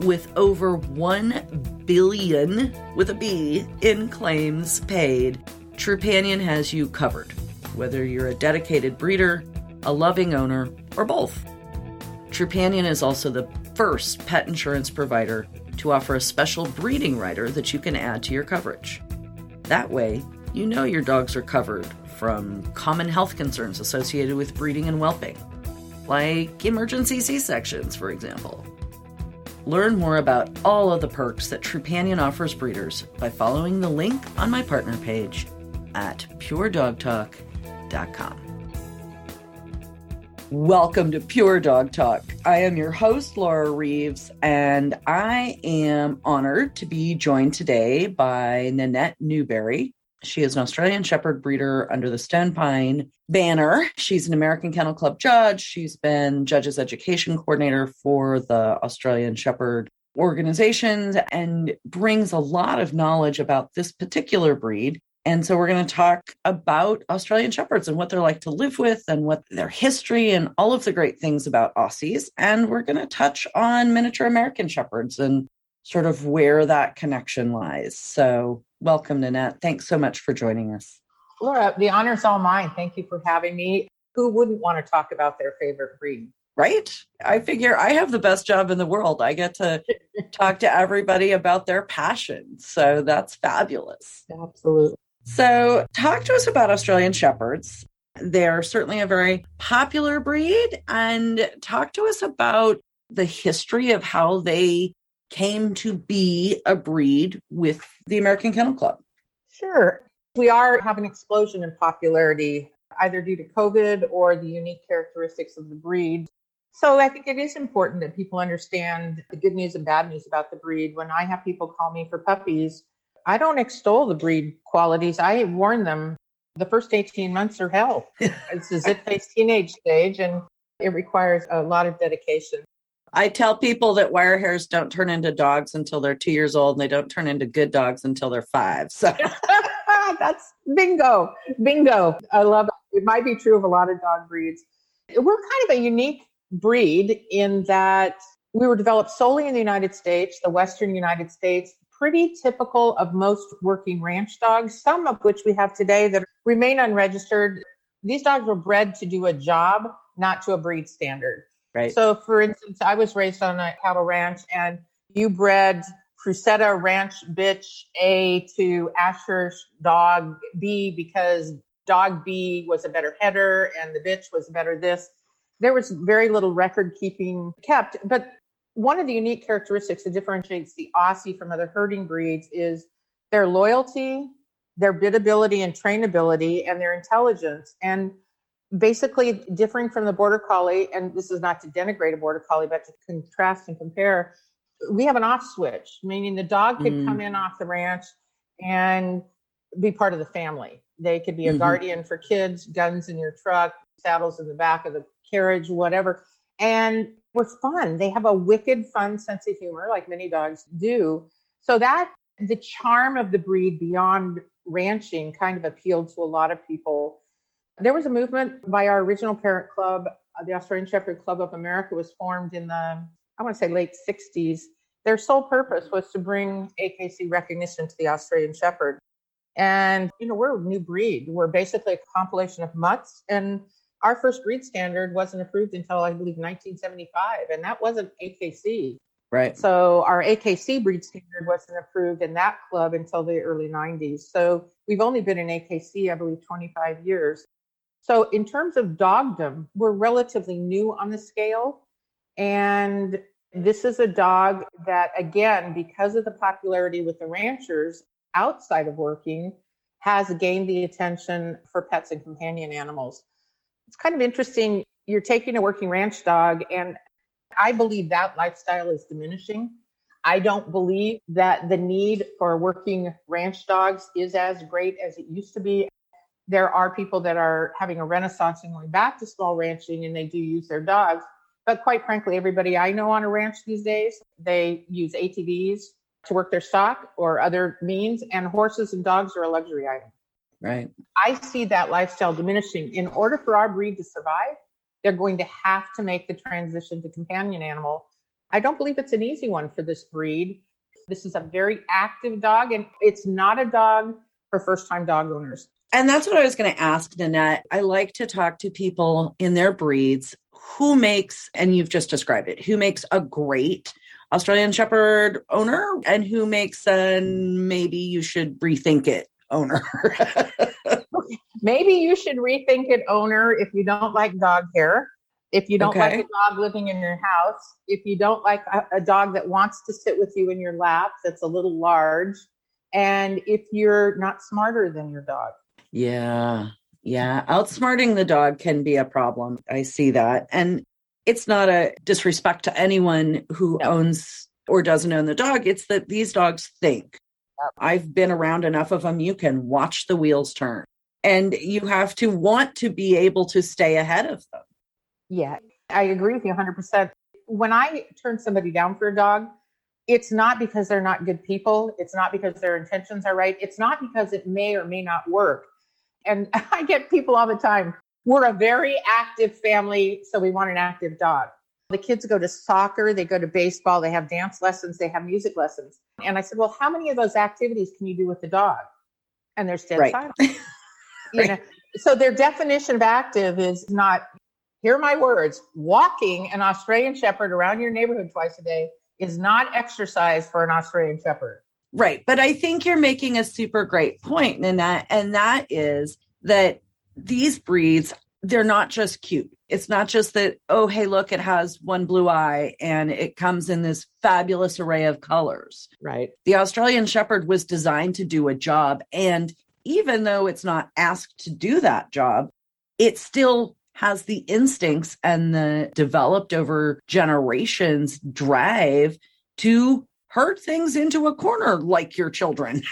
with over 1 billion with a B in claims paid, Trupanion has you covered, whether you're a dedicated breeder, a loving owner, or both. Trupanion is also the first pet insurance provider to offer a special breeding rider that you can add to your coverage. That way, you know your dogs are covered from common health concerns associated with breeding and whelping, like emergency C sections, for example. Learn more about all of the perks that Trupanion offers breeders by following the link on my partner page at puredogtalk.com. Welcome to Pure Dog Talk. I am your host, Laura Reeves, and I am honored to be joined today by Nanette Newberry. She is an Australian Shepherd breeder under the Stone Pine banner. She's an American Kennel Club judge. She's been judge's education coordinator for the Australian Shepherd organizations and brings a lot of knowledge about this particular breed. And so we're going to talk about Australian Shepherds and what they're like to live with and what their history and all of the great things about Aussies. And we're going to touch on miniature American Shepherds and sort of where that connection lies. So welcome, Nanette. Thanks so much for joining us. Laura, the honor's all mine. Thank you for having me. Who wouldn't want to talk about their favorite breed? Right? I figure I have the best job in the world. I get to talk to everybody about their passion. So that's fabulous. Absolutely. So, talk to us about Australian Shepherds. They're certainly a very popular breed. And talk to us about the history of how they came to be a breed with the American Kennel Club. Sure. We are having an explosion in popularity, either due to COVID or the unique characteristics of the breed. So I think it is important that people understand the good news and bad news about the breed. When I have people call me for puppies, I don't extol the breed qualities. I warn them the first 18 months are hell. it's a zit face teenage stage and it requires a lot of dedication. I tell people that wire hairs don't turn into dogs until they're two years old and they don't turn into good dogs until they're five. So that's bingo. Bingo. I love it. It might be true of a lot of dog breeds. We're kind of a unique breed in that we were developed solely in the United States, the Western United States, pretty typical of most working ranch dogs, some of which we have today that remain unregistered. These dogs were bred to do a job, not to a breed standard. Right. So, for instance, I was raised on a cattle ranch, and you bred Crusetta Ranch bitch A to Asher dog B because dog B was a better header and the bitch was better this. There was very little record keeping kept, but one of the unique characteristics that differentiates the Aussie from other herding breeds is their loyalty, their biddability and trainability, and their intelligence. And basically differing from the border collie and this is not to denigrate a border collie but to contrast and compare we have an off switch meaning the dog could mm. come in off the ranch and be part of the family they could be a mm-hmm. guardian for kids guns in your truck saddles in the back of the carriage whatever and we're fun they have a wicked fun sense of humor like many dogs do so that the charm of the breed beyond ranching kind of appealed to a lot of people there was a movement by our original parent club, uh, the Australian Shepherd Club of America was formed in the, I want to say late 60s. Their sole purpose was to bring AKC recognition to the Australian Shepherd. And, you know, we're a new breed. We're basically a compilation of mutts. And our first breed standard wasn't approved until, I believe, 1975. And that wasn't AKC. Right. So our AKC breed standard wasn't approved in that club until the early 90s. So we've only been in AKC, I believe, 25 years. So, in terms of dogdom, we're relatively new on the scale. And this is a dog that, again, because of the popularity with the ranchers outside of working, has gained the attention for pets and companion animals. It's kind of interesting. You're taking a working ranch dog, and I believe that lifestyle is diminishing. I don't believe that the need for working ranch dogs is as great as it used to be. There are people that are having a renaissance and going back to small ranching and they do use their dogs. But quite frankly, everybody I know on a ranch these days, they use ATVs to work their stock or other means, and horses and dogs are a luxury item. Right. I see that lifestyle diminishing. In order for our breed to survive, they're going to have to make the transition to companion animal. I don't believe it's an easy one for this breed. This is a very active dog, and it's not a dog for first time dog owners. And that's what I was going to ask, Nanette. I like to talk to people in their breeds who makes, and you've just described it, who makes a great Australian Shepherd owner and who makes a maybe you should rethink it owner. maybe you should rethink it owner if you don't like dog hair. If you don't Okay. like a dog living in your house, if you don't like a, a dog that wants to sit with you in your lap that's a little large, and if you're not smarter than your dog. Yeah. Yeah. Outsmarting the dog can be a problem. I see that. And it's not a disrespect to anyone who owns or doesn't own the dog. It's that these dogs think. I've been around enough of them. You can watch the wheels turn and you have to want to be able to stay ahead of them. Yeah, I agree with you 100%. When I turn somebody down for a dog, it's not because they're not good people. It's not because their intentions are right. It's not because it may or may not work. And I get people all the time. We're a very active family, so we want an active dog. The kids go to soccer, they go to baseball, they have dance lessons, they have music lessons. And I said, Well, how many of those activities can you do with the dog? And they're dead Right. silent. You know, so their definition of active is not hear my words walking an australian shepherd around your neighborhood twice a day is not exercise for an australian shepherd Right. But I think you're making a super great point, Nanette, and that is that these breeds, they're not just cute. It's not just that, oh, hey, look, it has one blue eye and it comes in this fabulous array of colors. right The Australian Shepherd was designed to do a job. And even though it's not asked to do that job, it still has the instincts and the developed over generations drive to herd things into a corner like your children.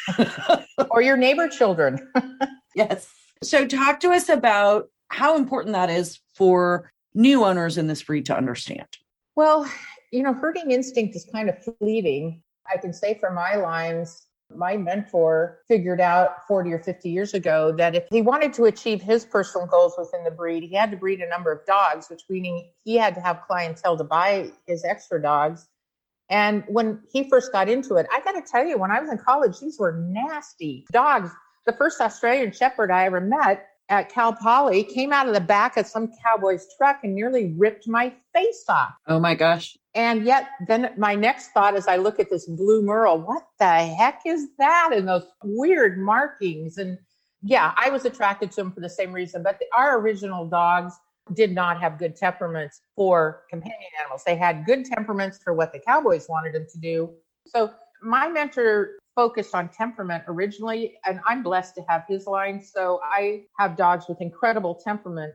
or your neighbor children yes. So, talk to us about how important that is for new owners in this breed to understand. well you know herding instinct is kind of fleeting i can say for my lines my mentor figured out 40 or 50 years ago that if he wanted to achieve his personal goals within the breed, he had to breed a number of dogs, which meaning he had to have clientele to buy his extra dogs. And when he first got into it, I got to tell you, when I was in college, these were nasty dogs. The first Australian Shepherd I ever met at Cal Poly came out of the back of some cowboy's truck and nearly ripped my face off. Oh my gosh. And yet, then my next thought as I look at this blue merle, what the heck is that? And those weird markings. And yeah, I was attracted to them for the same reason. But the, our original dogs did not have good temperaments for companion animals. They had good temperaments for what the cowboys wanted them to do. So my mentor focused on temperament originally, and I'm blessed to have his line. So I have dogs with incredible temperament.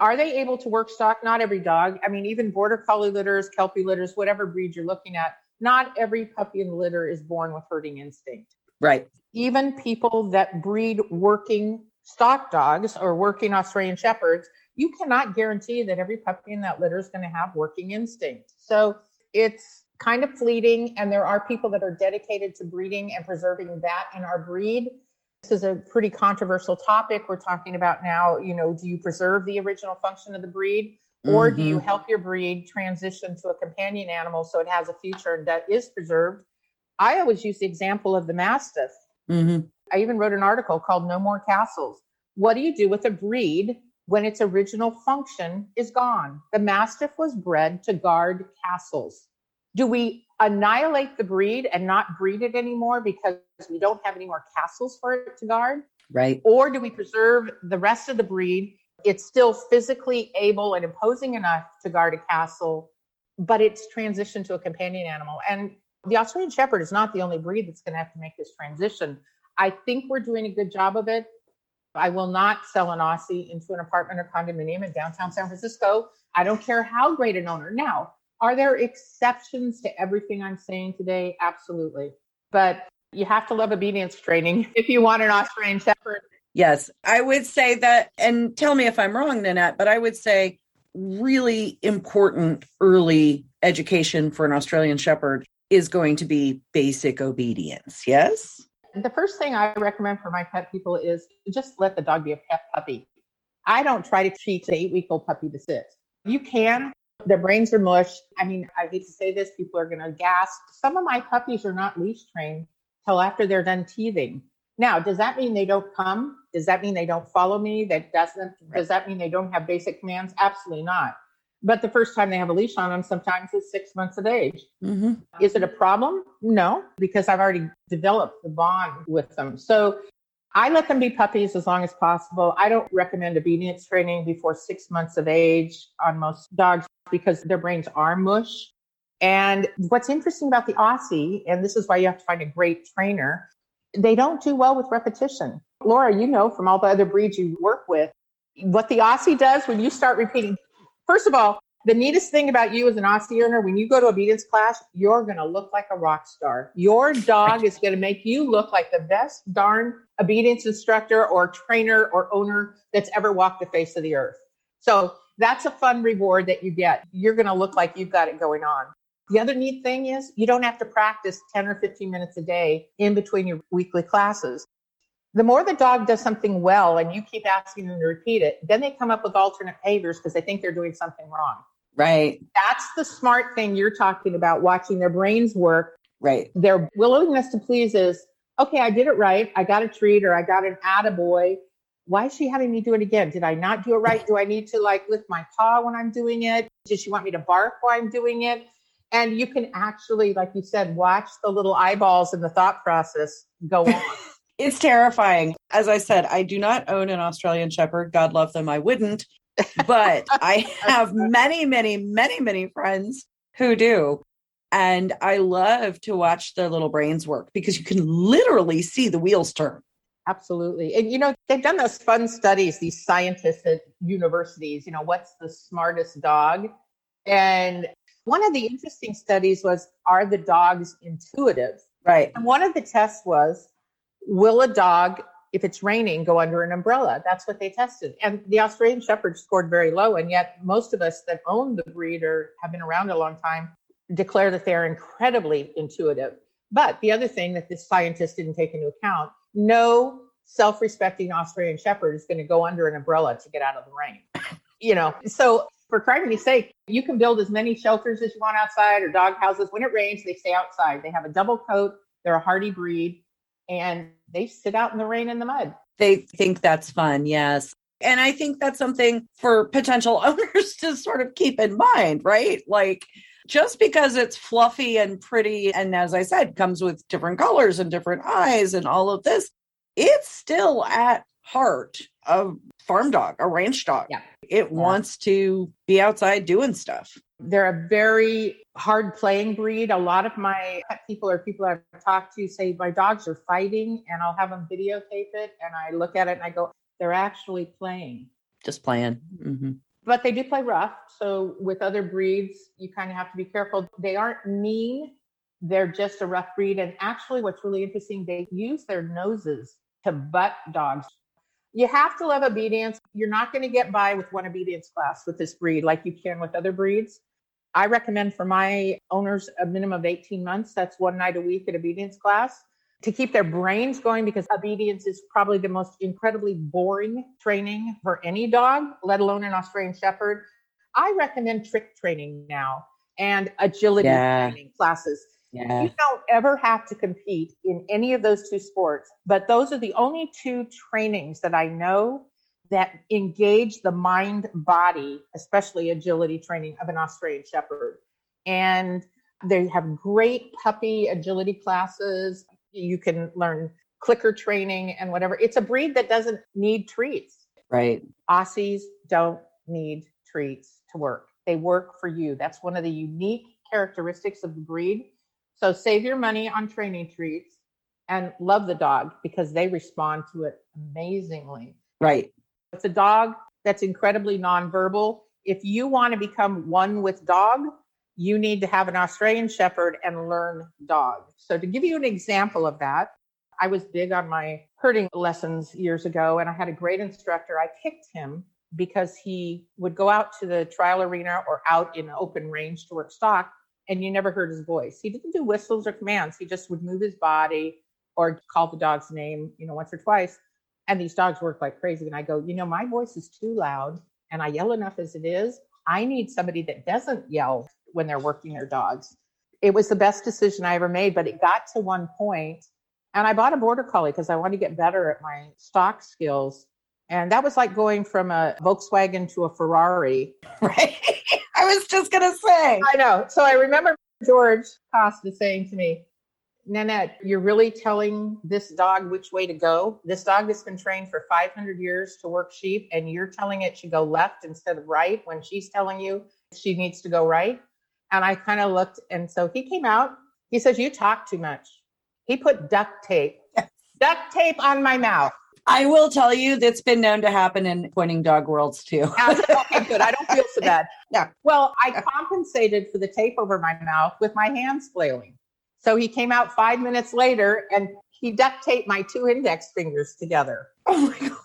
Are they able to work stock? Not every dog. I mean, even border collie litters, kelpie litters, whatever breed you're looking at, not every puppy in the litter is born with herding instinct. Right. Even people that breed working stock dogs or working Australian shepherds, you cannot guarantee that every puppy in that litter is going to have working instinct. So it's kind of fleeting, and there are people that are dedicated to breeding and preserving that in our breed. This is a pretty controversial topic we're talking about now. You know, do you preserve the original function of the breed, or do you help your breed transition to a companion animal so it has a future and that is preserved? I always use the example of the Mastiff. hmm I even wrote an article called No More Castles. What do you do with a breed when its original function is gone? The Mastiff was bred to guard castles. Do we annihilate the breed and not breed it anymore because we don't have any more castles for it to guard? Right. Or do we preserve the rest of the breed? It's still physically able and imposing enough to guard a castle, but it's transitioned to a companion animal. And the Australian Shepherd is not the only breed that's going to have to make this transition. I think we're doing a good job of it. I will not sell an Aussie into an apartment or condominium in downtown San Francisco. I don't care how great an owner. Now, Are there exceptions to everything I'm saying today? Absolutely. But you have to love obedience training if you want an Australian Shepherd. Yes, I would say that, and tell me if I'm wrong, Nanette, but I would say really important early education for an Australian Shepherd is going to be basic obedience. Yes? The first thing I recommend for my pet people is just let the dog be a pet puppy. I don't try to teach an eight week old puppy to sit. You can. Their brains are mush. I mean, I hate to say this, people are going to gasp. Some of my puppies are not leash trained till after they're done teething. Now, does that mean they don't come? Does that mean they don't follow me? That doesn't, right. does that mean they don't have basic commands? Absolutely not. But the first time they have a leash on them, sometimes it's six months of age. Mm-hmm. Is it a problem? No, because I've already developed the bond with them. So I let them be puppies as long as possible. I don't recommend obedience training before six months of age on most dogs because their brains are mush. And what's interesting about the Aussie, and this is why you have to find a great trainer, they don't do well with repetition. Laura, you know from all the other breeds you work with, what the Aussie does when you start repeating First of all, the neatest thing about you as an Aussie earner, when you go to obedience class, you're going to look like a rock star. Your dog is going to make you look like the best darn obedience instructor or trainer or owner that's ever walked the face of the earth. So that's a fun reward that you get. You're going to look like you've got it going on. The other neat thing is you don't have to practice 10 or 15 minutes a day in between your weekly classes the more the dog does something well and you keep asking them to repeat it, then they come up with alternate behaviors because they think they're doing something wrong. Right. That's the smart thing you're talking about, watching their brains work. Right. Their willingness to please is, okay, I did it right. I got a treat or I got an attaboy. Why is she having me do it again? Did I not do it right? Do I need to like lift my paw when I'm doing it? Does she want me to bark while I'm doing it? And you can actually, like you said, watch the little eyeballs and the thought process go on. It's terrifying. As I said, I do not own an Australian Shepherd. God love them, I wouldn't. But I have many, many, many, many friends who do. And I love to watch their little brains work because you can literally see the wheels turn. Absolutely. And, you know, they've done those fun studies, these scientists at universities, you know, what's the smartest dog? And one of the interesting studies was, are the dogs intuitive? Right. And one of the tests was, will a dog, if it's raining, go under an umbrella? That's what they tested. And the Australian Shepherd scored very low. And yet, most of us that own the breed or have been around a long time declare that they're incredibly intuitive. But the other thing that this scientist didn't take into account no self respecting Australian Shepherd is going to go under an umbrella to get out of the rain. You know, so for crying sake, you can build as many shelters as you want outside or dog houses. When it rains, they stay outside. They have a double coat. They're a hardy breed and they sit out in the rain and the mud. They think that's fun, yes. And I think that's something for potential owners to sort of keep in mind, right? Like, just because it's fluffy and pretty, and as I said, comes with different colors and different eyes and all of this, it's still at heart a farm dog, a ranch dog. Yeah. It yeah. wants to be outside doing stuff. They're a very hard playing breed. A lot of my pet people or people I've talked to say my dogs are fighting and I'll have them videotape it and I look at it and I go, they're actually playing. Just playing. Mm-hmm. But they do play rough. So with other breeds, you kind of have to be careful. They aren't mean. They're just a rough breed. And actually, what's really interesting, they use their noses to butt dogs. You have to love obedience. You're not going to get by with one obedience class with this breed like you can with other breeds. I recommend for my owners a minimum of 18 months. That's one night a week at obedience class to keep their brains going because obedience is probably the most incredibly boring training for any dog, let alone an Australian Shepherd. I recommend trick training now and agility yeah. training classes. Yeah. You don't ever have to compete in any of those two sports, but those are the only two trainings that I know that engage the mind body, especially agility training of an Australian Shepherd. And they have great puppy agility classes. You can learn clicker training and whatever. It's a breed that doesn't need treats. Right. Aussies don't need treats to work. They work for you. That's one of the unique characteristics of the breed. So save your money on training treats and love the dog because they respond to it amazingly. Right. It's a dog that's incredibly nonverbal. If you want to become one with dog, you need to have an Australian Shepherd and learn dog. So, to give you an example of that, I was big on my herding lessons years ago, and I had a great instructor. I picked him because he would go out to the trial arena or out in open range to work stock, and you never heard his voice. He didn't do whistles or commands. He just would move his body or call the dog's name, you know, once or twice. And these dogs work like crazy. And I go, you know, my voice is too loud and I yell enough as it is. I need somebody that doesn't yell when they're working their dogs. It was the best decision I ever made, but it got to one point and I bought a border collie because I wanted to get better at my stock skills. And that was like going from a Volkswagen to a Ferrari. Right. I was just going to say. I know. So I remember George Costa saying to me, Nanette, you're really telling this dog which way to go. This dog has been trained for 500 years to work sheep, and you're telling it to go left instead of right when she's telling you she needs to go right. And I kind of looked, and so he came out. He says, You talk too much. He put duct tape, duct tape on my mouth. I will tell you that's been known to happen in pointing dog worlds too. okay, good. I don't feel so bad. Yeah. Well, I compensated for the tape over my mouth with my hands flailing. So he came out five minutes later and he duct taped my two index fingers together. Oh my God.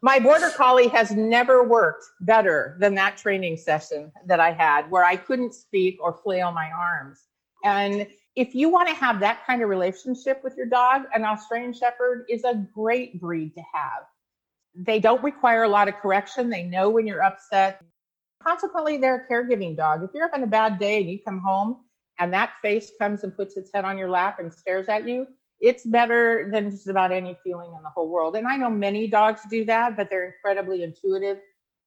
My border collie has never worked better than that training session that I had where I couldn't speak or flail my arms. And if you want to have that kind of relationship with your dog, an Australian Shepherd is a great breed to have. They don't require a lot of correction. They know when you're upset. Consequently, they're a caregiving dog. If you're having a bad day and you come home and that face comes and puts its head on your lap and stares at you, it's better than just about any feeling in the whole world. And I know many dogs do that, but they're incredibly intuitive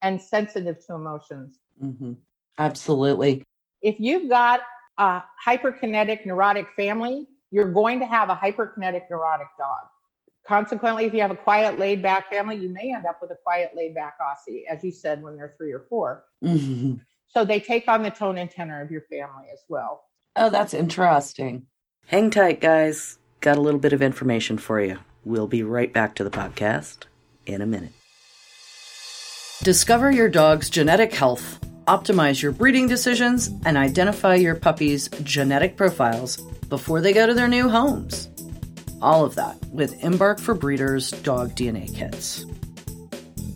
and sensitive to emotions. Mm-hmm. Absolutely. If you've got a hyperkinetic neurotic family, you're going to have a hyperkinetic neurotic dog. Consequently, if you have a quiet, laid back family, you may end up with a quiet, laid back Aussie, as you said, when they're three or 4 mm-hmm. So they take on the tone and tenor of your family as well. Oh, that's interesting. Hang tight, guys. Got a little bit of information for you. We'll be right back to the podcast in a minute. Discover your dog's genetic health, optimize your breeding decisions, and identify your puppy's genetic profiles before they go to their new homes. All of that with Embark for Breeders dog DNA kits.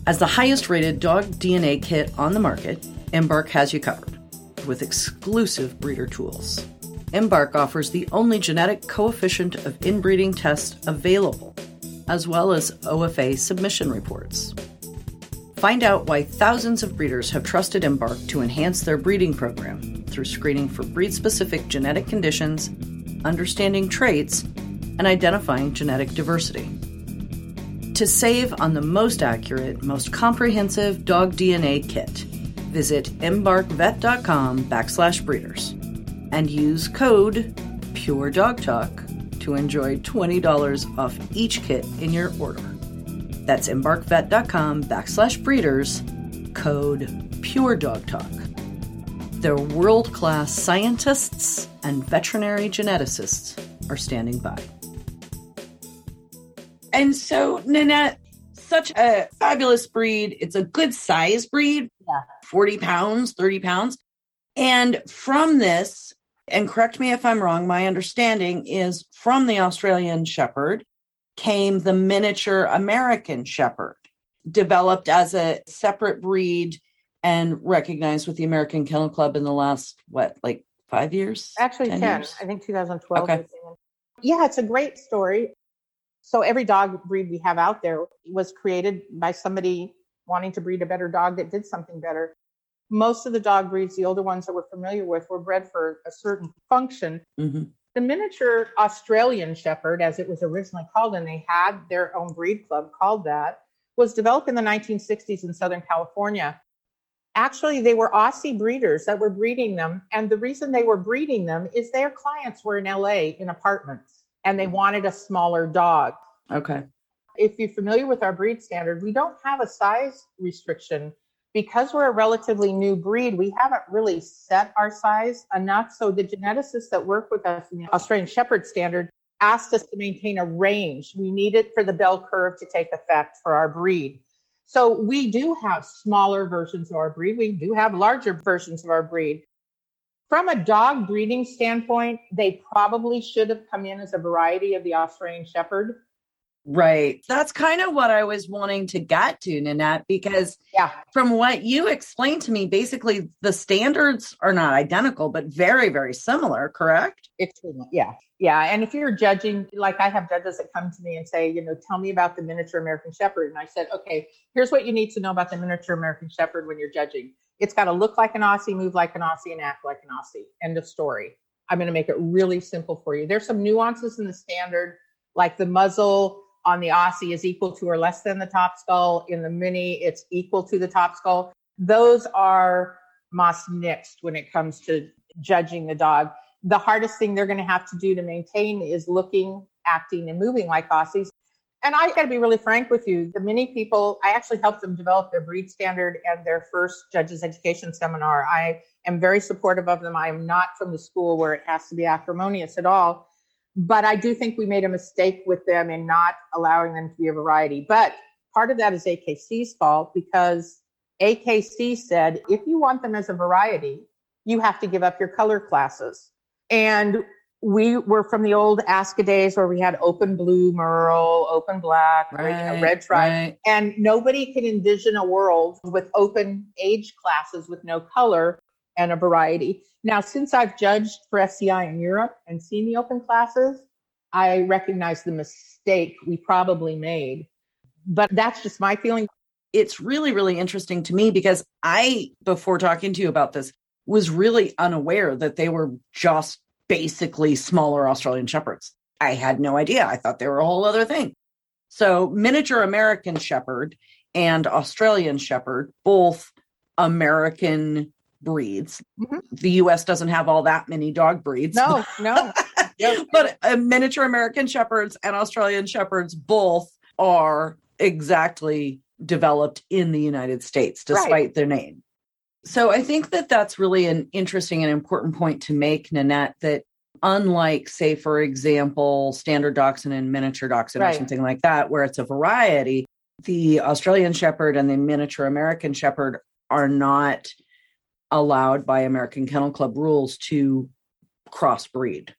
As the highest rated dog DNA kit on the market, Embark has you covered with exclusive breeder tools. Embark offers the only genetic coefficient of inbreeding test available, as well as OFA submission reports. Find out why thousands of breeders have trusted Embark to enhance their breeding program through screening for breed specific genetic conditions, understanding traits, and identifying genetic diversity. To save on the most accurate, most comprehensive dog DNA kit, visit embarkvet.com backslash breeders and use code Pure Dog Talk to enjoy $20 off each kit in your order. That's embarkvet.com backslash breeders, code Pure Dog Talk. Their world class scientists and veterinary geneticists are standing by. And so, Nanette, such a fabulous breed. It's a good size breed. Yeah. 40 pounds, 30 pounds. And from this, and correct me if I'm wrong, my understanding is from the Australian Shepherd came the miniature American Shepherd, developed as a separate breed and recognized with the American Kennel Club in the last, what, like five years? Actually, 10. 10 I think 2012. Okay. Yeah, it's a great story. So every dog breed we have out there was created by somebody wanting to breed a better dog that did something better most of the dog breeds, the older ones that we're familiar with, were bred for a certain function. Mm-hmm. The miniature Australian Shepherd, as it was originally called, and they had their own breed club called that, was developed in the 1960s in Southern California. Actually, they were Aussie breeders that were breeding them. And the reason they were breeding them is their clients were in LA in apartments and they wanted a smaller dog. Okay. If you're familiar with our breed standard, we don't have a size restriction because we're a relatively new breed, we haven't really set our size enough. So the geneticists that work with us in the Australian Shepherd standard asked us to maintain a range. We need it for the bell curve to take effect for our breed. So we do have smaller versions of our breed. We do have larger versions of our breed. From a dog breeding standpoint, they probably should have come in as a variety of the Australian Shepherd. Right. That's kind of what I was wanting to get to, Nanette, because yeah. from what you explained to me, basically the standards are not identical, but very, very similar, correct? Extremely. Yeah. Yeah. And if you're judging, like I have judges that come to me and say, you know, tell me about the miniature American Shepherd. And I said, okay, here's what you need to know about the miniature American Shepherd when you're judging. It's got to look like an Aussie, move like an Aussie, and act like an Aussie. End of story. I'm going to make it really simple for you. There's some nuances in the standard, like the muzzle on the Aussie is equal to or less than the top skull. In the mini, it's equal to the top skull. Those are most mixed when it comes to judging the dog. The hardest thing they're going to have to do to maintain is looking, acting, and moving like Aussies. And I got to be really frank with you. The mini people, I actually helped them develop their breed standard and their first judges education seminar. I am very supportive of them. I am not from the school where it has to be acrimonious at all but I do think we made a mistake with them in not allowing them to be a variety. But part of that is AKC's fault because AKC said if you want them as a variety, you have to give up your color classes. And we were from the old ASCA days where we had open blue merle, open black, right, red stripe, right. and nobody could envision a world with open age classes with no color and a variety. Now, since I've judged for FCI in Europe and seen the open classes, I recognize the mistake we probably made. But that's just my feeling. It's really, really interesting to me because I, before talking to you about this, was really unaware that they were just basically smaller Australian Shepherds. I had no idea. I thought they were a whole other thing. So, miniature American Shepherd and Australian Shepherd, both American breeds. Mm-hmm. The US doesn't have all that many dog breeds. No, no. but uh, miniature American Shepherds and Australian Shepherds both are exactly developed in the United States, despite right. their name. So I think that that's really an interesting and important point to make, Nanette, that unlike, say, for example, standard dachshund and miniature dachshund right. or something like that, where it's a variety, the Australian Shepherd and the miniature American Shepherd are not allowed by American Kennel Club rules to crossbreed.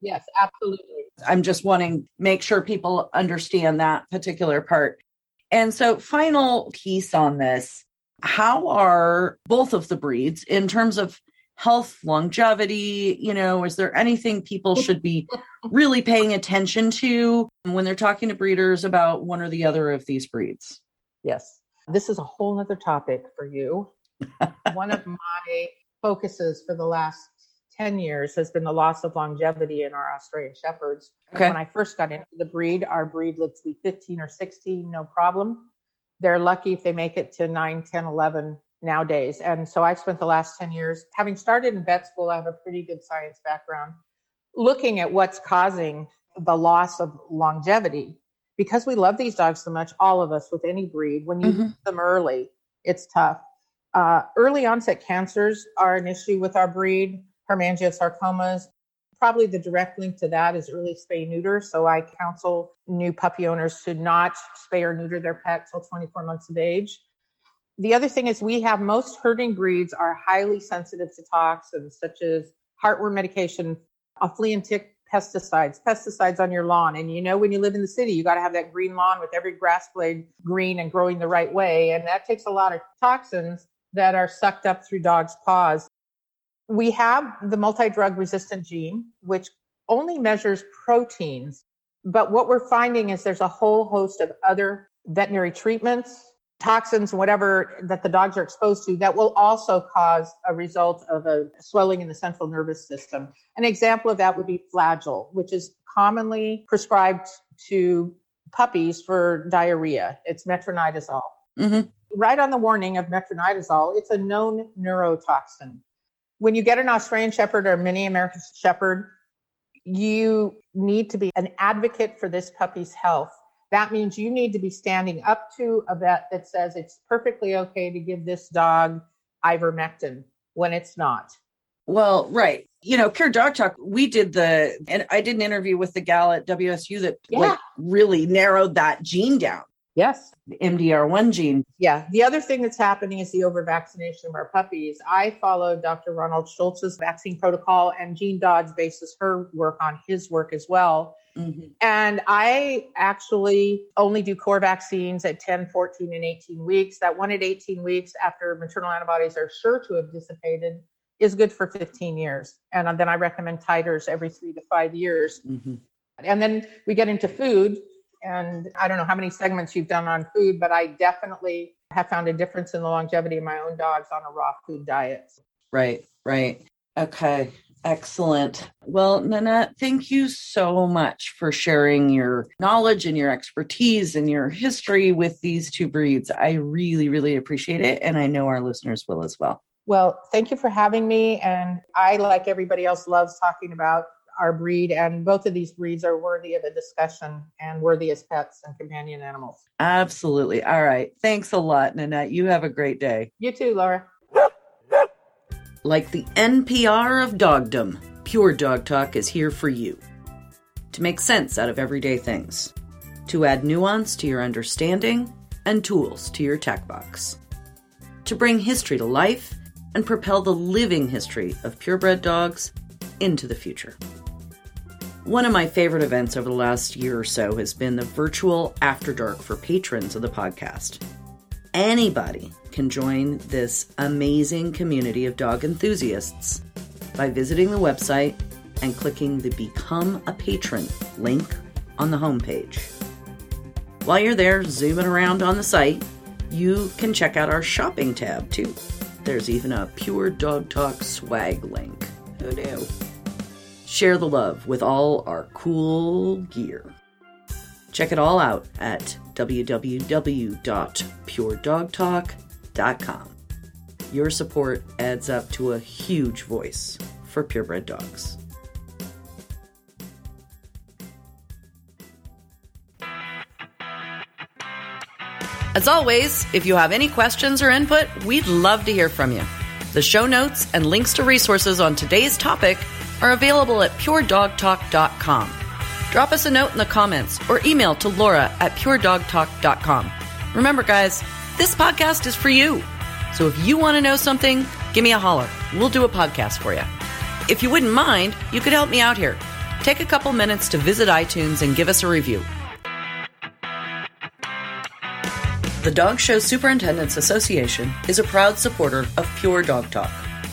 Yes, absolutely. I'm just wanting make sure people understand that particular part. And so final piece on this, how are both of the breeds in terms of health, longevity, you know, is there anything people should be really paying attention to when they're talking to breeders about one or the other of these breeds? Yes. This is a whole other topic for you one of my focuses for the last 10 years has been the loss of longevity in our Australian Shepherds. Okay. When I first got into the breed, our breed lived to be 15 or 16, no problem. They're lucky if they make it to 9, 10, 11 nowadays. And so I've spent the last 10 years, having started in vet school, I have a pretty good science background, looking at what's causing the loss of longevity. Because we love these dogs so much, all of us with any breed, when you mm-hmm. them early, it's tough. Uh, early onset cancers are an issue with our breed, hemangiosarcomas. Probably the direct link to that is early spay neuter. So I counsel new puppy owners to not spay or neuter their pet till 24 months of age. The other thing is we have most herding breeds are highly sensitive to toxins such as heartworm medication, a flea and tick pesticides, pesticides on your lawn. And you know, when you live in the city, you got to have that green lawn with every grass blade green and growing the right way. And that takes a lot of toxins that are sucked up through dogs' paws. We have the multi drug resistant gene, which only measures proteins. But what we're finding is there's a whole host of other veterinary treatments, toxins, whatever that the dogs are exposed to that will also cause a result of a swelling in the central nervous system. An example of that would be flagyl, which is commonly prescribed to puppies for diarrhea. It's metronidazole. Mm-hmm right on the warning of metronidazole, it's a known neurotoxin. When you get an Australian Shepherd or mini American Shepherd, you need to be an advocate for this puppy's health. That means you need to be standing up to a vet that says it's perfectly okay to give this dog ivermectin when it's not. Well, right. You know, Pure Dog Talk, we did the, and I did an interview with the gal at WSU that yeah. like really narrowed that gene down Yes. The MDR1 gene. Yeah. The other thing that's happening is the over vaccination of our puppies. I follow Dr. Ronald Schultz's vaccine protocol, and Jean Dodds bases her work on his work as well. Mm-hmm. And I actually only do core vaccines at 10, 14, and 18 weeks. That one at 18 weeks after maternal antibodies are sure to have dissipated is good for 15 years. And then I recommend titers every three to five years. Mm-hmm. And then we get into food. And I don't know how many segments you've done on food, but I definitely have found a difference in the longevity of my own dogs on a raw food diet. Right, right. Okay. Excellent. Well, Nanette, thank you so much for sharing your knowledge and your expertise and your history with these two breeds. I really, really appreciate it. And I know our listeners will as well. Well, thank you for having me. And I, like everybody else, loves talking about our breed. And both of these breeds are worthy of a discussion and worthy as pets and companion animals. Absolutely. All right. Thanks a lot, Nanette. You have a great day. You too, Laura. Like the NPR of dogdom, Pure Dog Talk is here for you. To make sense out of everyday things, to add nuance to your understanding and tools to your tech box, to bring history to life and propel the living history of purebred dogs into the future. One of my favorite events over the last year or so has been the virtual After Dark for patrons of the podcast. Anybody can join this amazing community of dog enthusiasts by visiting the website and clicking the Become a Patron link on the homepage. While you're there zooming around on the site, you can check out our shopping tab too. There's even a Pure Dog Talk swag link. Who knew? Share the love with all our cool gear. Check it all out at www.puredogtalk.com. Your support adds up to a huge voice for purebred dogs. As always, if you have any questions or input, we'd love to hear from you. The show notes and links to resources on today's topic are available at puredogtalk.com. Drop us a note in the comments or email to Laura at puredogtalk.com. Remember, guys, this podcast is for you. So if you want to know something, give me a holler. We'll do a podcast for you. If you wouldn't mind, you could help me out here. Take a couple minutes to visit iTunes and give us a review. The Dog Show Superintendents Association is a proud supporter of Pure Dog Talk.